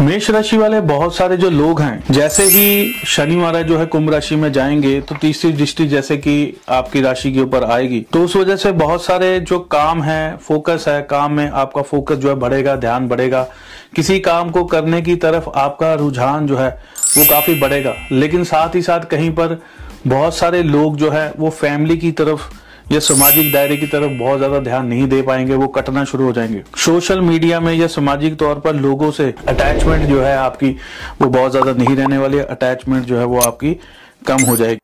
मेष राशि वाले बहुत सारे जो लोग हैं, जैसे ही शनि महाराज जो है कुंभ राशि में जाएँगे तो तीसरी दृष्टि जैसे कि आपकी राशि के ऊपर आएगी। तो उस वजह से बहुत सारे जो काम है फोकस है, काम में आपका फोकस जो है बढ़ेगा, ध्यान बढ़ेगा। किसी काम को करने की तरफ़ आपका रुझान जो है, वो काफ़ी बढ़ेगा। लेकिन साथ ही साथ कहीं पर बहुत सारे लोग जो है, वो फैमिली की तरफ़ या सामाजिक दायरे की तरफ़ बहुत ज़्यादा ध्यान नहीं दे पाएँगे, वो कटना शुरू हो जाएँगे। सोशल मीडिया में या सामाजिक तौर पर लोगों से अटैचमेंट जो है आपकी, वो बहुत ज़्यादा नहीं रहने वाली अटैचमेंट जो है वो आपकी कम हो जाएगी।